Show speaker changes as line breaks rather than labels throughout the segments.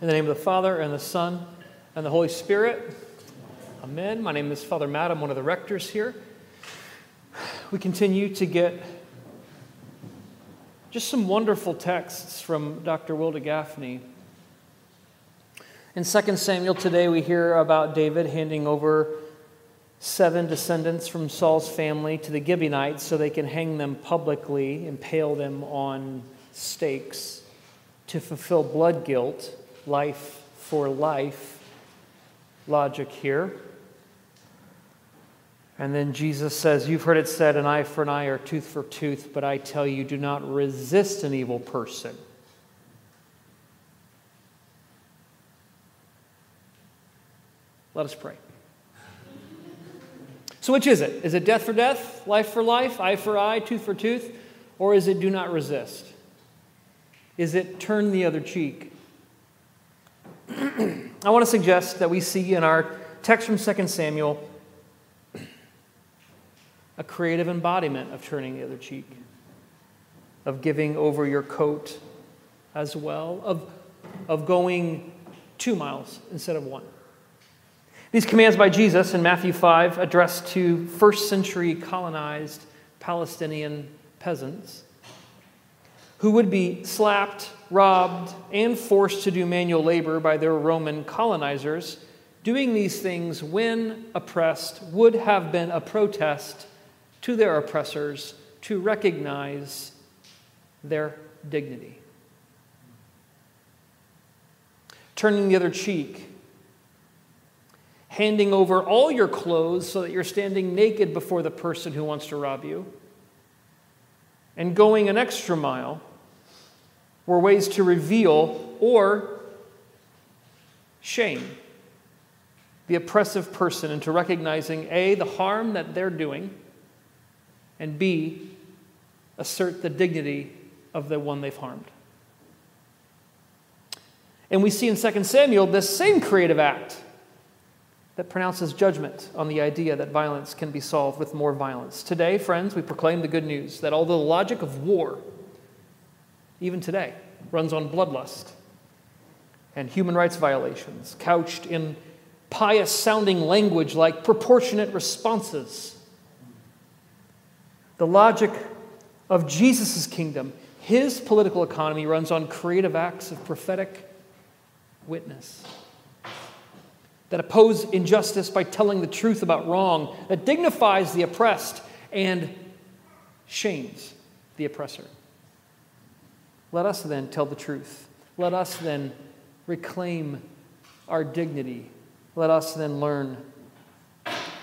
In the name of the Father, and the Son, and the Holy Spirit. Amen. My name is Father Matt. I'm one of the rectors here. We continue to get just some wonderful texts from Dr. Wilda Gafney. In 2 Samuel today, we hear about David handing over seven descendants from Saul's family to the Gibeonites so they can hang them publicly, impale them on stakes to fulfill blood guilt, life for life logic here. And then Jesus says, You've heard it said, an eye for an eye or tooth for tooth, but I tell you, do not resist an evil person. Let us pray. So, which is it? Is it death for death, life for life, eye for eye, tooth for tooth? Or is it do not resist? Is it turn the other cheek? I want to suggest that we see in our text from 2 Samuel a creative embodiment of turning the other cheek, of giving over your coat as well, of, of going two miles instead of one. These commands by Jesus in Matthew 5 addressed to first century colonized Palestinian peasants who would be slapped, robbed, and forced to do manual labor by their Roman colonizers. Doing these things when oppressed would have been a protest to their oppressors to recognize their dignity. Turning the other cheek, handing over all your clothes so that you're standing naked before the person who wants to rob you, and going an extra mile were ways to reveal or shame the oppressive person into recognizing A, the harm that they're doing and B, assert the dignity of the one they've harmed. And we see in 2 Samuel this same creative act that pronounces judgment on the idea that violence can be solved with more violence. Today, friends, we proclaim the good news that although the logic of war, even today, runs on bloodlust and human rights violations, couched in pious sounding language like proportionate responses the logic of Jesus' kingdom, his political economy runs on creative acts of prophetic witness that oppose injustice by telling the truth about wrong, that dignifies the oppressed and shames the oppressor. Let us then tell the truth. Let us then reclaim our dignity. Let us then learn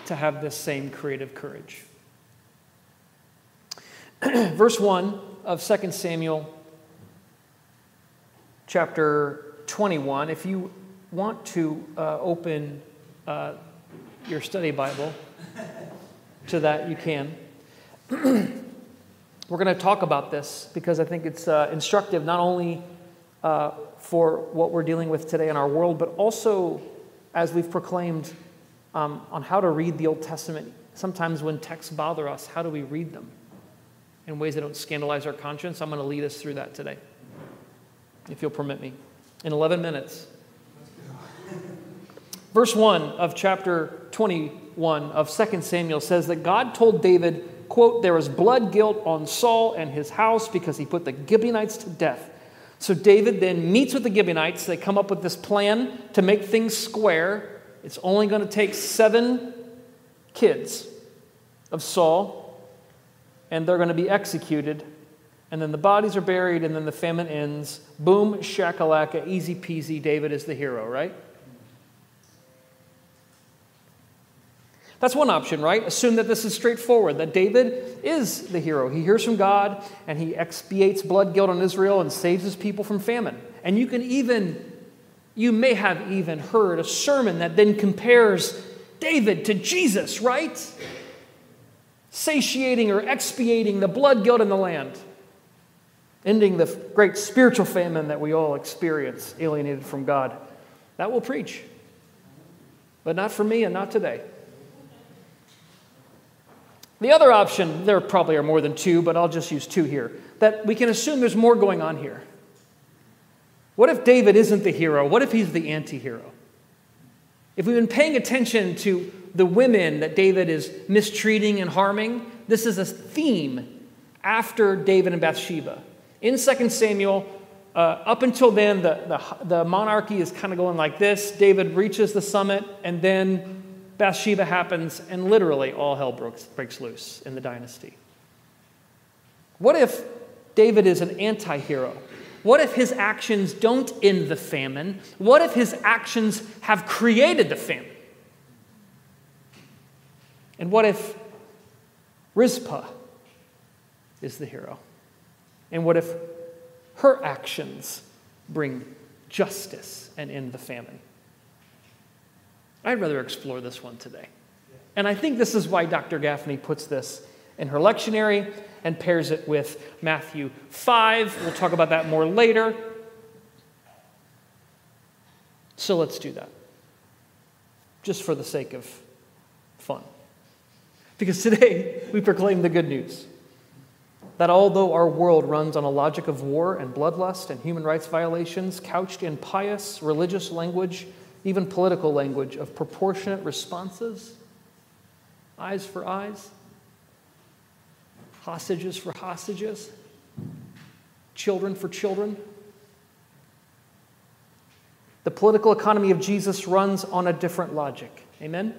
to have this same creative courage. Verse 1 of 2 Samuel chapter 21. If you want to uh, open uh, your study Bible to that, you can. We're going to talk about this because I think it's uh, instructive not only uh, for what we're dealing with today in our world, but also as we've proclaimed um, on how to read the Old Testament. Sometimes when texts bother us, how do we read them? in ways that don't scandalize our conscience. I'm going to lead us through that today, if you'll permit me, in 11 minutes. Verse 1 of chapter 21 of 2 Samuel says that God told David, quote, there is blood guilt on Saul and his house because he put the Gibeonites to death. So David then meets with the Gibeonites. They come up with this plan to make things square. It's only going to take seven kids of Saul and they're going to be executed. And then the bodies are buried, and then the famine ends. Boom, shakalaka, easy peasy. David is the hero, right? That's one option, right? Assume that this is straightforward, that David is the hero. He hears from God and he expiates blood guilt on Israel and saves his people from famine. And you can even, you may have even heard a sermon that then compares David to Jesus, right? satiating or expiating the blood guilt in the land, ending the great spiritual famine that we all experience, alienated from God. That will preach. But not for me and not today. The other option, there probably are more than two, but I'll just use two here, that we can assume there's more going on here. What if David isn't the hero? What if he's the anti hero? If we've been paying attention to the women that David is mistreating and harming, this is a theme after David and Bathsheba. In 2 Samuel, uh, up until then, the, the, the monarchy is kind of going like this. David reaches the summit, and then Bathsheba happens, and literally all hell breaks, breaks loose in the dynasty. What if David is an anti hero? What if his actions don't end the famine? What if his actions have created the famine? And what if Rizpah is the hero? And what if her actions bring justice and end the famine? I'd rather explore this one today. And I think this is why Dr. Gafney puts this in her lectionary and pairs it with Matthew 5. We'll talk about that more later. So let's do that, just for the sake of fun. Because today we proclaim the good news that although our world runs on a logic of war and bloodlust and human rights violations, couched in pious religious language, even political language of proportionate responses, eyes for eyes, hostages for hostages, children for children. The political economy of Jesus runs on a different logic. Amen?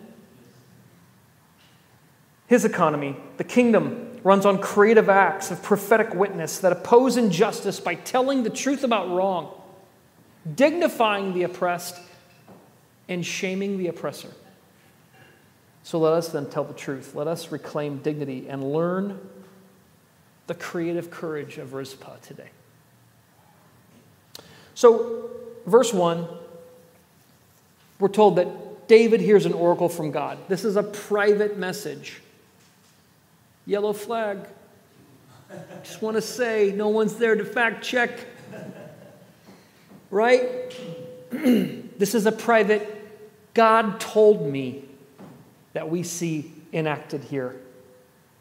His economy, the kingdom, runs on creative acts of prophetic witness that oppose injustice by telling the truth about wrong, dignifying the oppressed, and shaming the oppressor. So let us then tell the truth. Let us reclaim dignity and learn the creative courage of Rizpah today. So, verse 1, we're told that David hears an oracle from God. This is a private message. Yellow flag. Just want to say, no one's there to fact check. Right? this is a private, God told me that we see enacted here.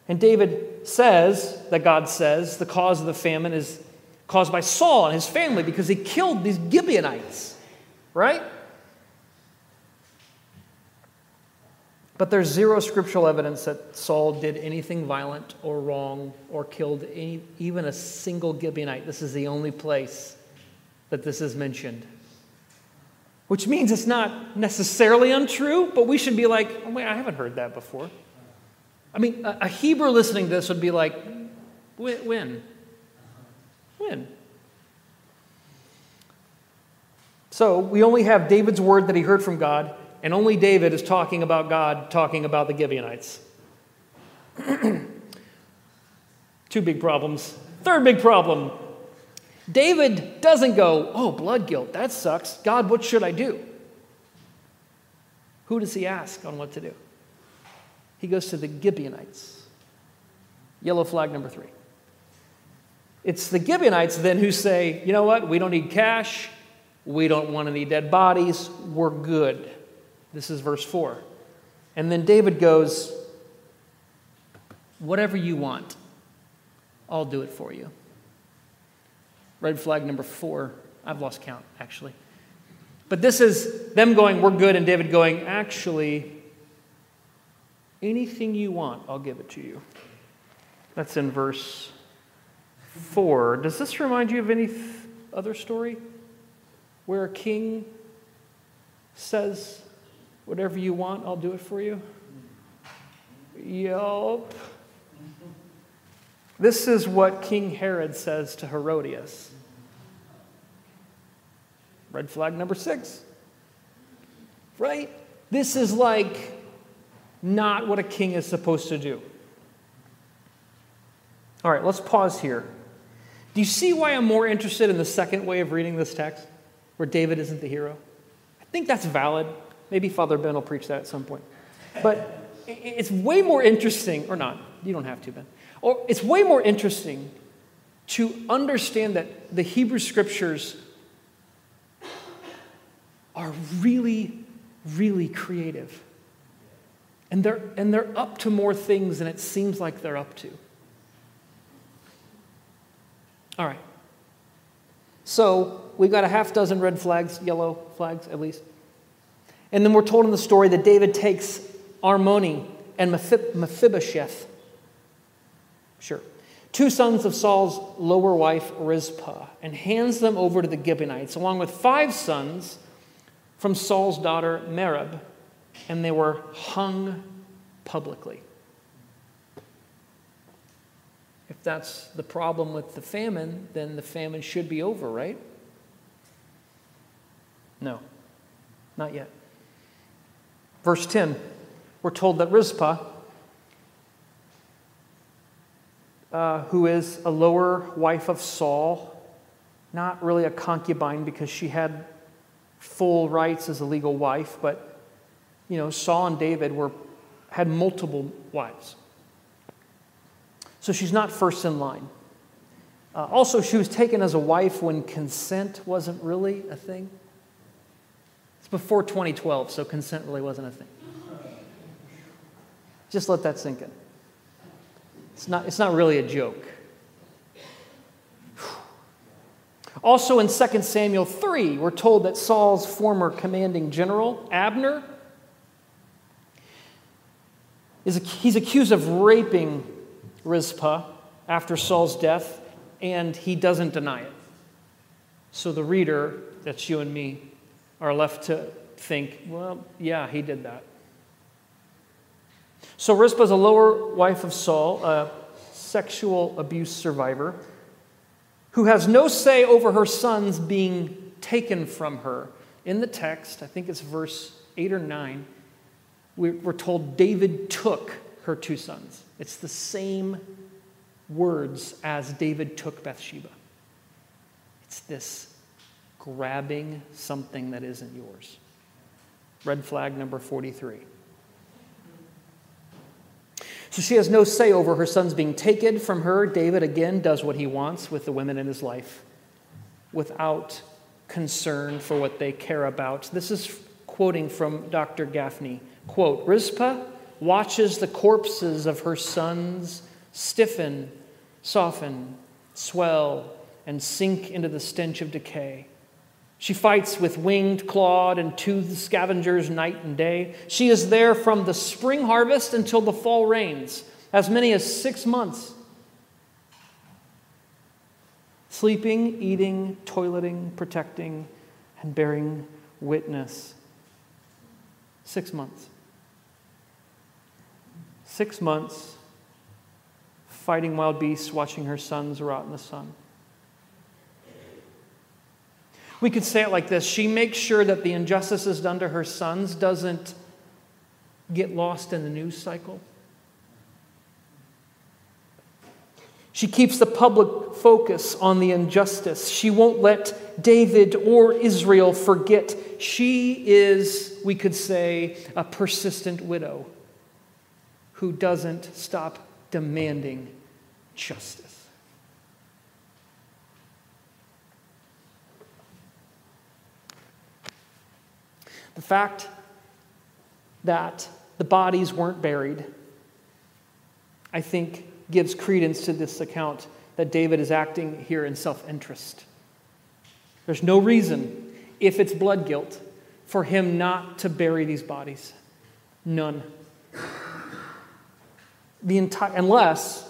And David says, that God says, the cause of the famine is caused by Saul and his family because he killed these Gibeonites, right? But there's zero scriptural evidence that Saul did anything violent or wrong or killed any, even a single Gibeonite. This is the only place that this is mentioned. Which means it's not necessarily untrue, but we should be like, oh, wait, I haven't heard that before. I mean, a, Hebrew listening to this would be like, when? When? So we only have David's word that he heard from God and only David is talking about God talking about the Gibeonites. Two big problems. Third big problem David doesn't go, Oh, blood guilt, that sucks. God, what should I do? Who does he ask on what to do? He goes to the Gibeonites. Yellow flag number three. It's the Gibeonites then who say, You know what? We don't need cash. We don't want any dead bodies. We're good. This is verse 4. And then David goes, Whatever you want, I'll do it for you. Red flag number four. I've lost count, actually. But this is them going, We're good, and David going, Actually, anything you want, I'll give it to you. That's in verse 4. Does this remind you of any th- other story where a king says, Whatever you want, I'll do it for you? Yup. This is what King Herod says to Herodias. Red flag number six. Right? This is like not what a king is supposed to do. All right, let's pause here. Do you see why I'm more interested in the second way of reading this text, where David isn't the hero? I think that's valid. Maybe Father Ben will preach that at some point. But it's way more interesting, or not, you don't have to, Ben. Or it's way more interesting to understand that the Hebrew scriptures are really, really creative. And they're, and they're up to more things than it seems like they're up to. All right. So, we've got a half dozen red flags, yellow flags at least. And then we're told in the story that David takes Armoni and Mephibosheth, sure, two sons of Saul's lower wife, Rizpah, and hands them over to the Gibeonites, along with five sons from Saul's daughter, Merab, and they were hung publicly. If that's the problem with the famine, then the famine should be over, right? No, not yet. Verse 10, we're told that Rizpah, uh, who is a lower wife of Saul, not really a concubine because she had full rights as a legal wife, but you know, Saul and David were had multiple wives. So she's not first in line. Uh, also, she was taken as a wife when consent wasn't really a thing. It's before 2012, so consent really wasn't a thing. Just let that sink in. It's not, it's not really a joke. Also in 2 Samuel 3, we're told that Saul's former commanding general, Abner, is, he's accused of raping Rizpah after Saul's death, and he doesn't deny it. So the reader, that's you and me, are left to think, well, yeah, he did that. So Rizpah is a lower wife of Saul, a sexual abuse survivor, who has no say over her sons being taken from her. In the text, I think it's verse 8 or 9, we're told David took her two sons. It's the same words as David took Bathsheba. It's this grabbing something that isn't yours. Red flag number 43. So she has no say over her sons being taken from her. David again does what he wants with the women in his life without concern for what they care about. This is quoting from Dr. Gafney. Quote, Rizpah watches the corpses of her sons stiffen, soften, swell, and sink into the stench of decay. She fights with winged, clawed, and toothed scavengers night and day. She is there from the spring harvest until the fall rains, as many as six months. Sleeping, eating, toileting, protecting, and bearing witness. Six months. Six months fighting wild beasts, watching her sons rot in the sun. We could say it like this She makes sure that the injustices done to her sons doesn't get lost in the news cycle. She keeps the public focus on the injustice. She won't let David or Israel forget. She is, we could say, a persistent widow who doesn't stop demanding justice. The fact that the bodies weren't buried, I think, gives credence to this account that David is acting here in self interest. There's no reason, if it's blood guilt, for him not to bury these bodies. None. The entire, unless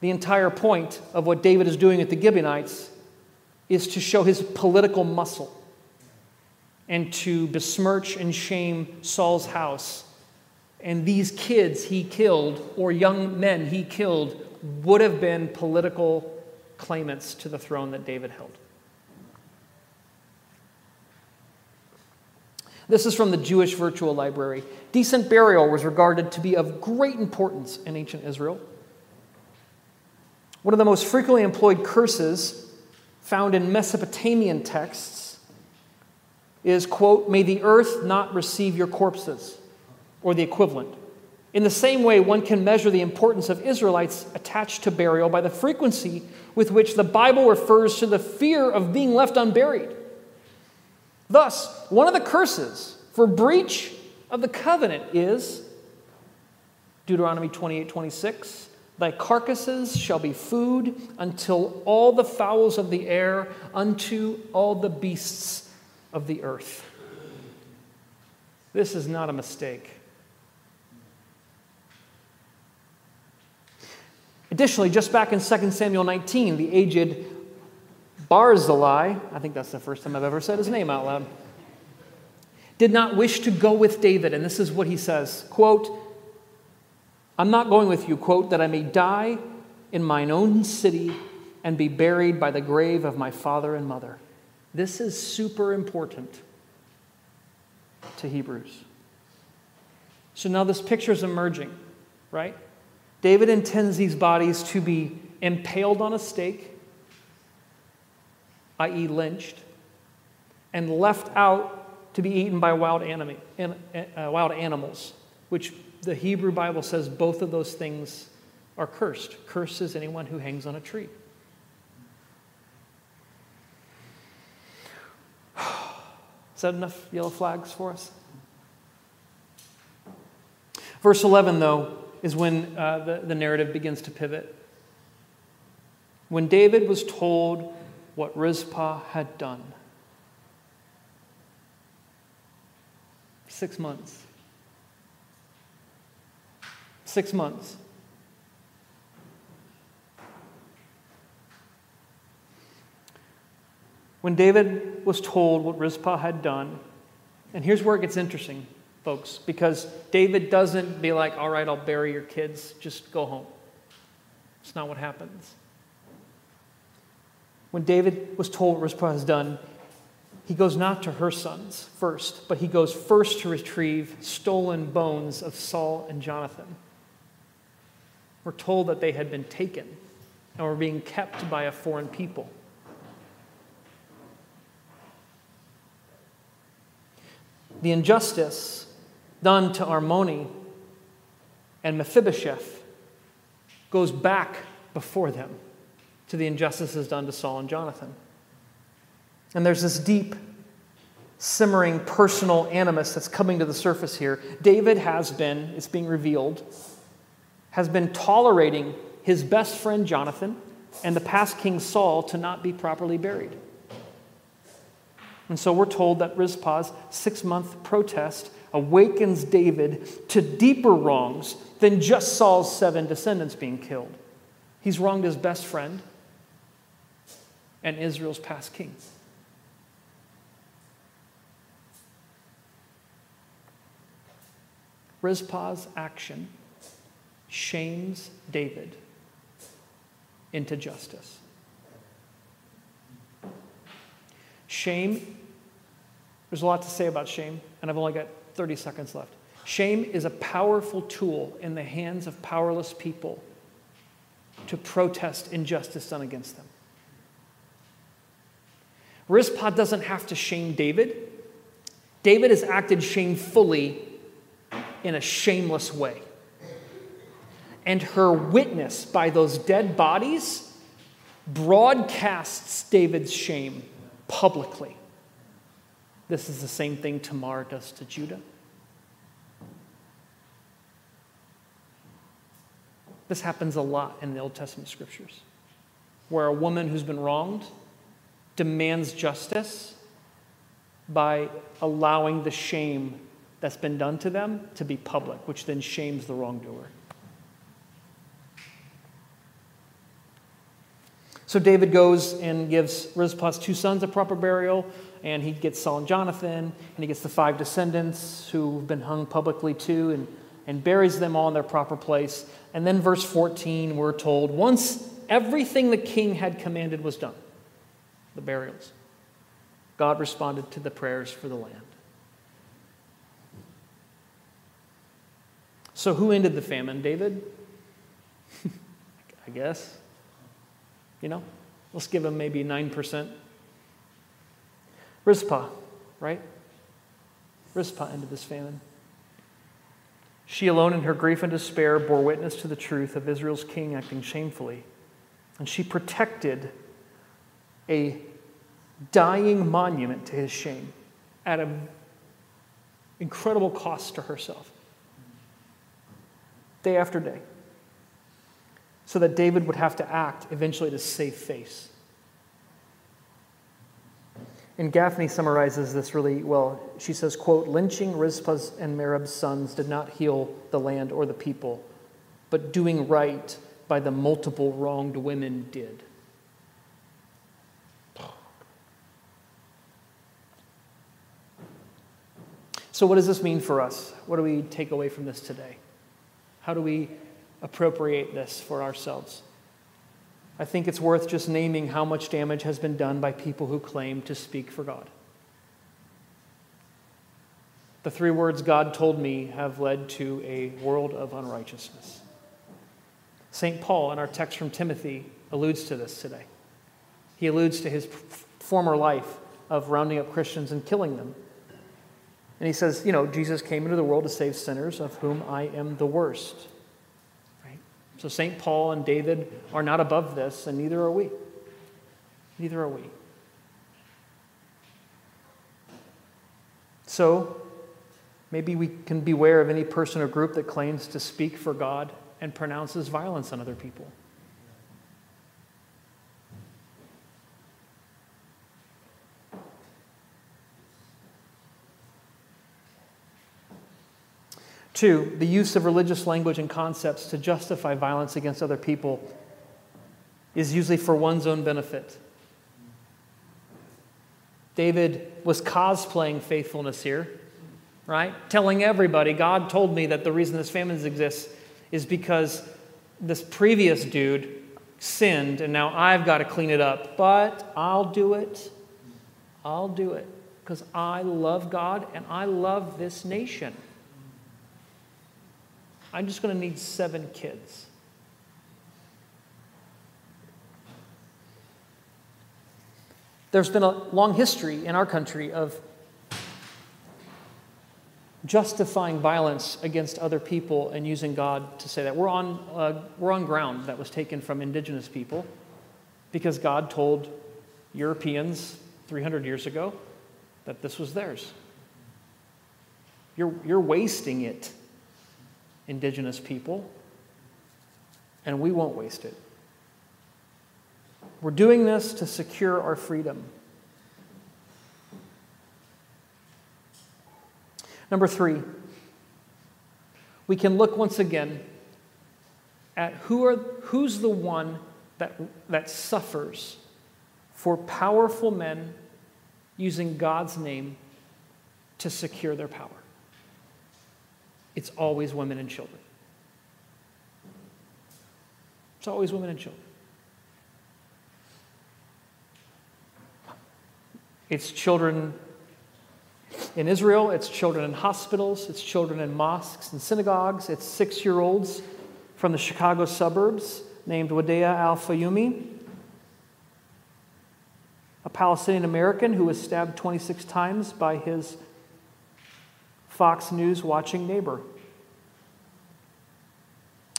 the entire point of what David is doing at the Gibeonites is to show his political muscle and to besmirch and shame Saul's house. And these kids he killed, or young men he killed, would have been political claimants to the throne that David held. This is from the Jewish Virtual Library. Decent burial was regarded to be of great importance in ancient Israel. One of the most frequently employed curses found in Mesopotamian texts is, quote, may the earth not receive your corpses, or the equivalent. In the same way, one can measure the importance of Israelites attached to burial by the frequency with which the Bible refers to the fear of being left unburied. Thus, one of the curses for breach of the covenant is Deuteronomy 28 26, Thy carcasses shall be food until all the fowls of the air, unto all the beasts of the earth. This is not a mistake. Additionally, just back in 2 Samuel 19, the aged Barzillai, I think that's the first time I've ever said his name out loud, did not wish to go with David. And this is what he says quote, I'm not going with you, quote, that I may die in mine own city and be buried by the grave of my father and mother. This is super important to Hebrews. So now this picture is emerging, right? David intends these bodies to be impaled on a stake, i.e., lynched, and left out to be eaten by wild, anime, uh, wild animals, which the Hebrew Bible says both of those things are cursed. Is anyone who hangs on a tree. Is that enough yellow flags for us? Verse 11, though, is when uh, the, the narrative begins to pivot. When David was told what Rizpah had done, six months. Six months. When David was told what Rizpah had done, and here's where it gets interesting, folks, because David doesn't be like, all right, I'll bury your kids, just go home. It's not what happens. When David was told what Rizpah has done, he goes not to her sons first, but he goes first to retrieve stolen bones of Saul and Jonathan. We're told that they had been taken and were being kept by a foreign people. The injustice done to Armoni and Mephibosheth goes back before them to the injustices done to Saul and Jonathan. And there's this deep, simmering personal animus that's coming to the surface here. David has been, it's being revealed, has been tolerating his best friend Jonathan and the past king Saul to not be properly buried. And so we're told that Rizpah's six month protest awakens David to deeper wrongs than just Saul's seven descendants being killed. He's wronged his best friend and Israel's past king. Rizpah's action shames David into justice. Shame, there's a lot to say about shame, and I've only got 30 seconds left. Shame is a powerful tool in the hands of powerless people to protest injustice done against them. Rizpah doesn't have to shame David. David has acted shamefully in a shameless way. And her witness by those dead bodies broadcasts David's shame publicly. This is the same thing Tamar does to Judah. This happens a lot in the Old Testament scriptures, where a woman who's been wronged demands justice by allowing the shame that's been done to them to be public, which then shames the wrongdoer. So David goes and gives Rizpah's two sons a proper burial, and he gets Saul and Jonathan, and he gets the five descendants who've been hung publicly too, and, and buries them all in their proper place. And then, verse 14, we're told once everything the king had commanded was done, the burials, God responded to the prayers for the land. So, who ended the famine? David? I guess. You know, let's give them maybe 9%. Rizpah, right? Rizpah ended this famine. She alone, in her grief and despair, bore witness to the truth of Israel's king acting shamefully. And she protected a dying monument to his shame at an incredible cost to herself. Day after day. So that David would have to act eventually to save face. And Gafney summarizes this really well. She says, quote, lynching Rizpah's and Merab's sons did not heal the land or the people, but doing right by the multiple wronged women did. So, what does this mean for us? What do we take away from this today? How do we appropriate this for ourselves? I think it's worth just naming how much damage has been done by people who claim to speak for God. The three words God told me have led to a world of unrighteousness. St. Paul, in our text from Timothy, alludes to this today. He alludes to his former life of rounding up Christians and killing them. And he says, You know, Jesus came into the world to save sinners, of whom I am the worst. So St. Paul and David are not above this, and neither are we. Neither are we. So maybe we can beware of any person or group that claims to speak for God and pronounces violence on other people. Two, the use of religious language and concepts to justify violence against other people is usually for one's own benefit. David was cosplaying faithfulness here, right? Telling everybody, God told me that the reason this famine exists is because this previous dude sinned and now I've got to clean it up. But I'll do it. I'll do it because I love God and I love this nation. I'm just going to need seven kids. There's been a long history in our country of justifying violence against other people and using God to say that. We're on, uh, we're on ground that was taken from indigenous people because God told Europeans 300 years ago that this was theirs. You're, you're wasting it indigenous people, and we won't waste it. We're doing this to secure our freedom. Number three, we can look once again at who are, who's the one that, that suffers for powerful men using God's name to secure their power it's always women and children. It's always women and children. It's children in Israel, it's children in hospitals, it's children in mosques and synagogues, it's six year olds from the Chicago suburbs named Wadea Al Fayoume, a Palestinian American who was stabbed 26 times by his Fox News watching neighbor.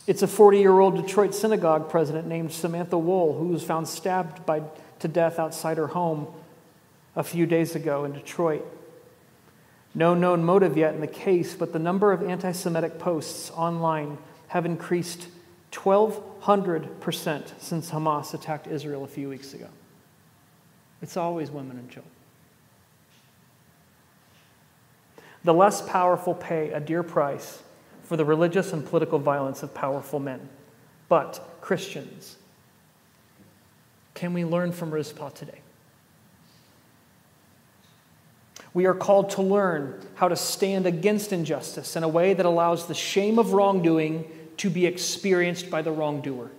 It's a 40 year old Detroit synagogue president named Samantha Woll who was found stabbed by, to death outside her home a few days ago in Detroit. No known motive yet in the case, but the number of anti Semitic posts online have increased 1,200% since Hamas attacked Israel a few weeks ago. It's always women and children. The less powerful pay a dear price for the religious and political violence of powerful men. But, Christians, can we learn from Rizpah today? We are called to learn how to stand against injustice in a way that allows the shame of wrongdoing to be experienced by the wrongdoer.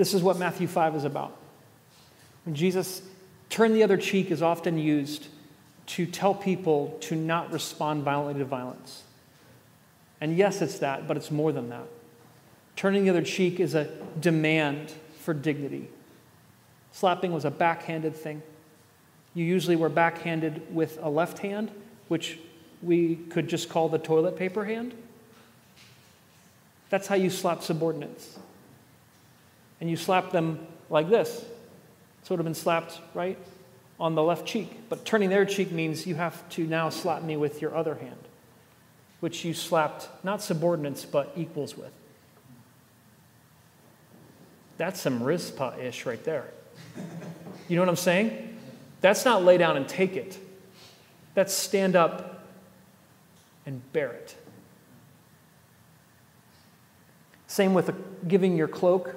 This is what Matthew 5 is about. When Jesus turn the other cheek is often used to tell people to not respond violently to violence. And yes, it's that, but it's more than that. Turning the other cheek is a demand for dignity. Slapping was a backhanded thing. You usually were backhanded with a left hand, which we could just call the toilet paper hand. That's how you slap subordinates and you slap them like this. It's would have been slapped, right? on the left cheek. But turning their cheek means you have to now slap me with your other hand, which you slapped not subordinates, but equals with. That's some Rizpah ish right there. You know what I'm saying? That's not lay down and take it, that's stand up and bear it. Same with giving your cloak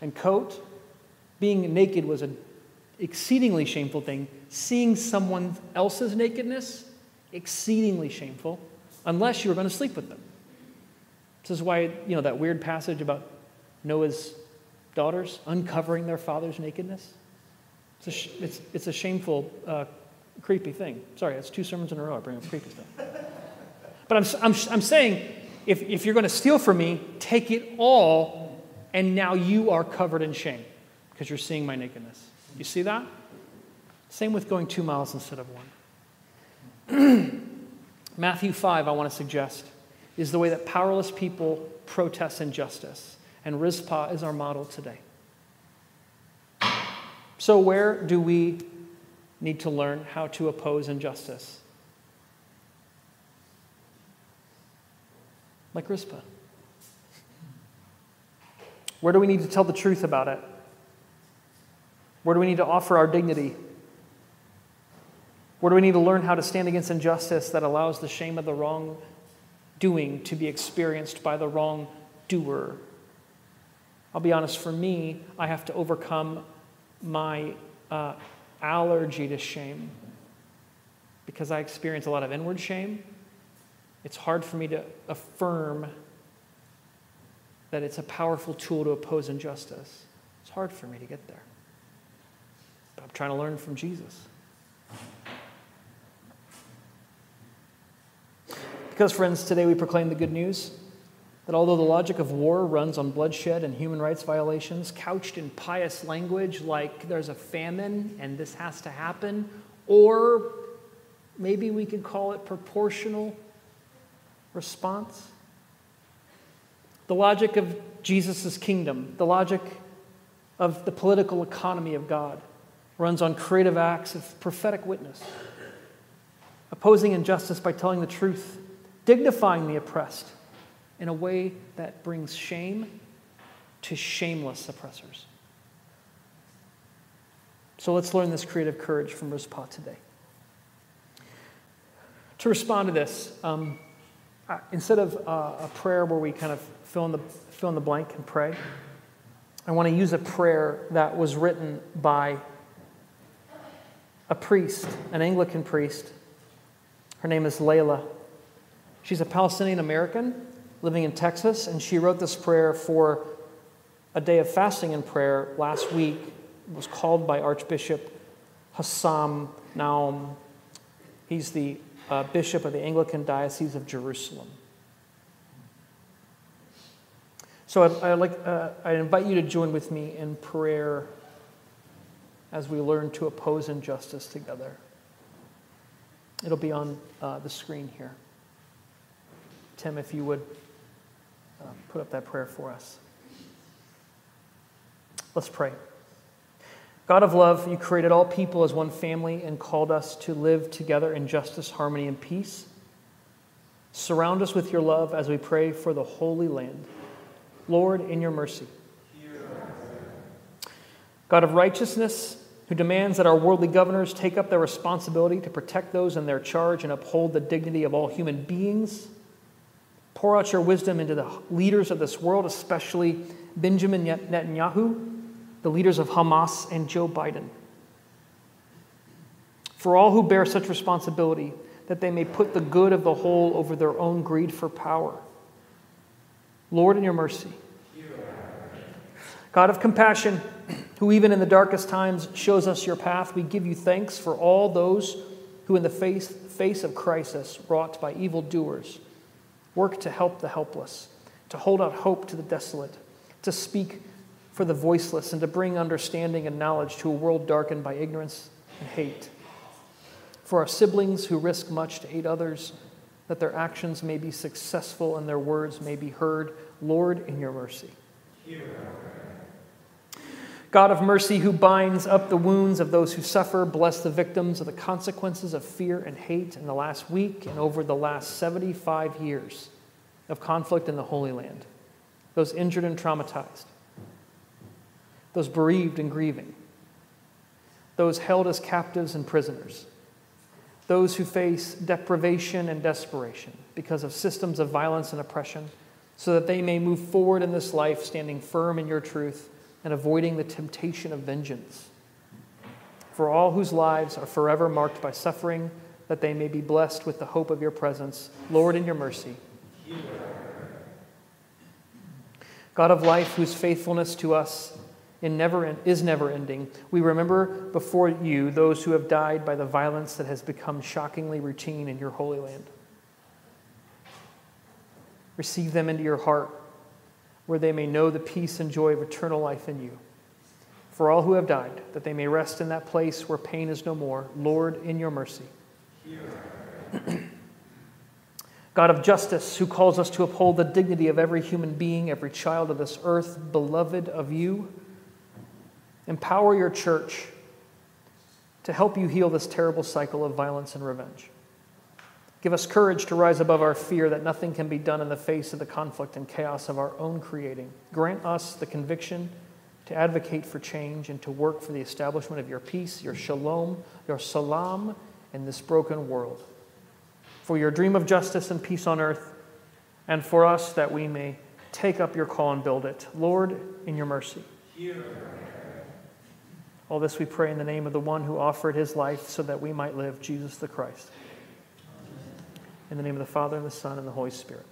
and coat. Being naked was an exceedingly shameful thing. Seeing someone else's nakedness, exceedingly shameful, unless you were going to sleep with them. This is why, you know, that weird passage about Noah's daughters uncovering their father's nakedness. It's a, sh- it's, it's a shameful, uh, creepy thing. Sorry, that's two sermons in a row. I bring up creepy stuff. But I'm, I'm, I'm saying if, if you're going to steal from me, take it all, and now you are covered in shame because you're seeing my nakedness. You see that? Same with going two miles instead of one. Matthew 5, I want to suggest, is the way that powerless people protest injustice. And Rizpah is our model today. So, where do we need to learn how to oppose injustice? Like Rizpah. Where do we need to tell the truth about it? Where do we need to offer our dignity? Where do we need to learn how to stand against injustice that allows the shame of the wrong doing to be experienced by the wrong doer? I'll be honest, for me, I have to overcome my uh, allergy to shame because I experience a lot of inward shame. It's hard for me to affirm that it's a powerful tool to oppose injustice. It's hard for me to get there. I'm trying to learn from Jesus. Because, friends, today we proclaim the good news that although the logic of war runs on bloodshed and human rights violations, couched in pious language like there's a famine and this has to happen, or maybe we could call it proportional response. The logic of Jesus' kingdom, the logic of the political economy of God, runs on creative acts of prophetic witness, opposing injustice by telling the truth, dignifying the oppressed in a way that brings shame to shameless oppressors. So let's learn this creative courage from Rizpah today. To respond to this, um, instead of uh, a prayer where we kind of fill in, the, fill in the blank and pray, I want to use a prayer that was written by a priest, an Anglican priest. Her name is Layla. She's a Palestinian American living in Texas, and she wrote this prayer for a day of fasting and prayer last week. It was called by Archbishop Hosam Naoum. He's the uh, bishop of the Anglican Diocese of Jerusalem. So I, I like, uh, I invite you to join with me in prayer as we learn to oppose injustice together. It'll be on uh, the screen here. Tim, if you would uh, put up that prayer for us. Let's pray. God of love, you created all people as one family and called us to live together in justice, harmony, and peace. Surround us with your love as we pray for the Holy Land. Lord, in your mercy. God of righteousness, who demands that our worldly governors take up their responsibility to protect those in their charge and uphold the dignity of all human beings. Pour out your wisdom into the leaders of this world, especially Benjamin Netanyahu, the leaders of Hamas, and Joe Biden. For all who bear such responsibility, that they may put the good of the whole over their own greed for power. Lord, in your mercy. God of compassion, who even in the darkest times shows us your path, we give you thanks for all those who, in the face, face of crisis wrought by evildoers, work to help the helpless, to hold out hope to the desolate, to speak for the voiceless, and to bring understanding and knowledge to a world darkened by ignorance and hate. For our siblings who risk much to aid others, that their actions may be successful and their words may be heard, Lord, in your mercy. God of mercy, who binds up the wounds of those who suffer, bless the victims of the consequences of fear and hate in the last week and over the last 75 years of conflict in the Holy Land. Those injured and traumatized, those bereaved and grieving, those held as captives and prisoners, those who face deprivation and desperation because of systems of violence and oppression, so that they may move forward in this life standing firm in your truth and avoiding the temptation of vengeance. For all whose lives are forever marked by suffering, that they may be blessed with the hope of your presence, Lord, in your mercy. God of life, whose faithfulness to us in never, is never ending, we remember before you those who have died by the violence that has become shockingly routine in your holy land. Receive them into your heart, where they may know the peace and joy of eternal life in you. For all who have died, that they may rest in that place where pain is no more, Lord, in your mercy. God of justice, who calls us to uphold the dignity of every human being, every child of this earth, beloved of you, empower your church to help you heal this terrible cycle of violence and revenge. Give us courage to rise above our fear that nothing can be done in the face of the conflict and chaos of our own creating. Grant us the conviction to advocate for change and to work for the establishment of your peace, your shalom, your salam in this broken world. For your dream of justice and peace on earth, and for us that we may take up your call and build it. Lord, in your mercy. All this we pray in the name of the one who offered his life so that we might live, Jesus the Christ. In the name of the Father, and the Son, and the Holy Spirit.